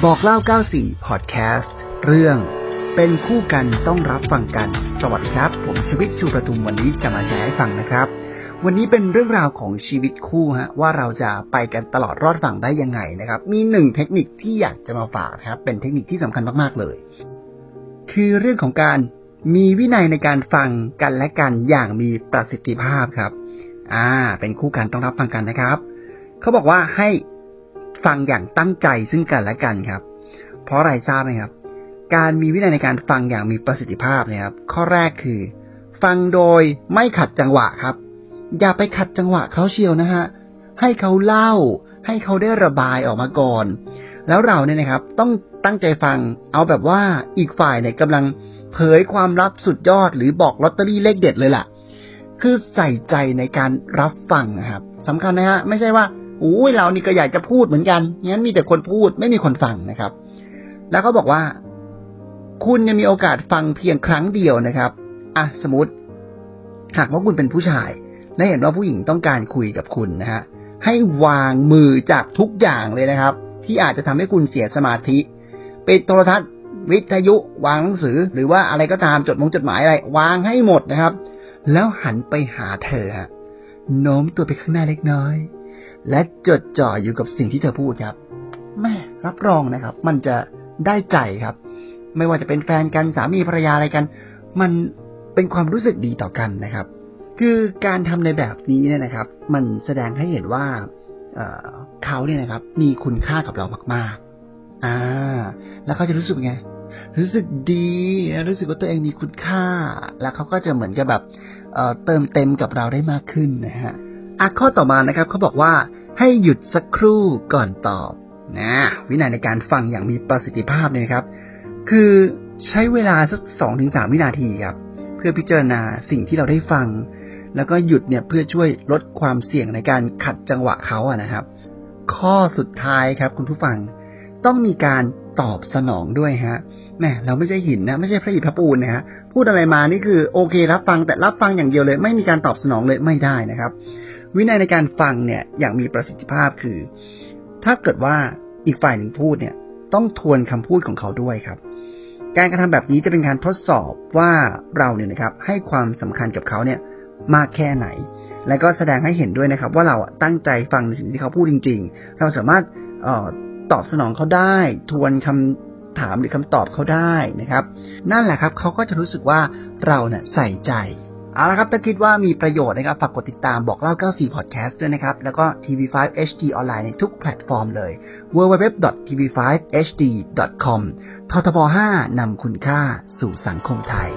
บอกเล่า 94 พอดแคสต์ เรื่องเป็นคู่กันต้องรับฟังกัน สวัสดีครับ ผมชีวิตชูประทุมวันนี้จะมาแชร์ให้ฟังนะครับ วันนี้เป็นเรื่องราวของชีวิตคู่ฮะว่าเราจะไปกันตลอดรอดฝั่งได้ยังไงนะครับ มีหนึ่งเทคนิคที่อยากจะมาฝากครับ เป็นเทคนิคที่สำคัญมากๆเลย คือเรื่องของการมีวินัยในการฟังกันและกันอย่างมีประสิทธิภาพครับ อ่า เป็นคู่กันต้องรับฟังกันนะครับ เขาบอกว่าให้ ฟังอย่างตั้งใจซึ่งกันและกันครับ เพราะอะไรทราบไหมครับ การมีวินัยในการฟังอย่างมีประสิทธิภาพเนี่ยครับ ข้อแรกคือ ฟังโดยไม่ขัดจังหวะครับ อย่าไปขัดจังหวะเขาเชียวนะฮะให้เขาเล่า ให้เขาได้ระบายออกมาก่อน แล้วเราเนี่ยนะครับ ต้องตั้งใจฟังเอาแบบว่าอีกฝ่ายเนี่ยกำลังเผยความลับสุดยอดหรือบอกลอตเตอรี่เลขเด็ดเลยล่ะ คือใส่ใจในการรับฟังนะครับสำคัญนะฮะไม่ใช่ว่า อุ้ยเรานี่ก็อยากจะพูดเหมือนกันงั้นมีแต่คนพูดไม่มีคนฟังนะครับ แล้วก็บอกว่า คุณยังมีโอกาสฟังเพียงครั้งเดียวนะครับอะสมมติ หากว่าคุณเป็นผู้ชาย และเห็นว่าผู้หญิงต้องการคุยกับคุณนะฮะให้วางมือจากทุกอย่างเลยนะครับ ที่อาจจะทำให้คุณเสียสมาธิปิดโทรทัศน์ วิทยุวางหนังสือ หรือว่าอะไรก็ตามจดมงจดหมายอะไร วางให้หมดนะครับ แล้วหันไปหาเธอฮะโน้มตัวไปข้างหน้าเล็กน้อย และจดจ่ออยู่กับสิ่งที่เธอพูดครับแม่รับรองนะครับ มันจะได้ใจครับ ไม่ว่าจะเป็นแฟนกันสามีภรรยาอะไรกัน มันเป็นความรู้สึกดีต่อกันนะครับ คือการทำในแบบนี้เนี่ยนะครับ มันแสดงให้เห็นว่าเเขาเนี่ยนะครับ มีคุณค่ากับเรามากๆ อ่า แล้วเขาจะรู้สึกไงรู้สึกดี รู้สึกว่าตัวเองมีคุณค่า แล้วเขาก็จะเหมือนกับแบบเติมเต็มกับเราได้มากขึ้นนะฮะ อะข้อต่อมานะครับเขาบอกว่าให้หยุดสักครู่ก่อนตอบนะวินัยในการฟังอย่างมีประสิทธิภาพเนี่ยครับ คือใช้เวลาสักสองถึงสามวินาทีครับ เพื่อพิจารณาสิ่งที่เราได้ฟัง แล้วก็หยุดเนี่ยเพื่อช่วยลดความเสี่ยงในการขัดจังหวะเขาอะนะครับ ข้อสุดท้ายครับ คุณผู้ฟังต้องมีการตอบสนองด้วยฮะแม่เราไม่ใช่หินนะไม่ใช่พระอิฐพระปูนนะฮะพูดอะไรมานี่คือโอเครับฟังแต่รับฟังอย่างเดียวเลย ไม่มีการตอบสนองเลยไม่ได้นะครับ วินัยในการฟังเนี่ยอย่างมีประสิทธิภาพคือ ถ้าเกิดว่าอีกฝ่ายหนึ่งพูดเนี่ย ต้องทวนคำพูดของเขาด้วยครับ การกระทำแบบนี้จะเป็นการทดสอบว่าเราเนี่ยนะครับ ให้ความสำคัญกับเขาเนี่ยมากแค่ไหน และก็แสดงให้เห็นด้วยนะครับ ว่าเราตั้งใจฟังในสิ่งที่เขาพูดจริง ๆ เราสามารถออตอบสนองเขาได้ ทวนคำถามหรือคำตอบเขาได้นะครับ นั่นแหละครับเขาก็จะรู้สึกว่าเราเนี่ยใส่ใจ เอาละครับ ถ้าคิดว่ามีประโยชน์นะครับ ฝากกดติดตามบอกเล่า 94 Podcast ด้วยนะครับ แล้วก็ TV5 HD ออนไลน์ในทุกแพลตฟอร์มเลย www.tv5hd.com ททบ 5นำคุณค่าสู่สังคมไทย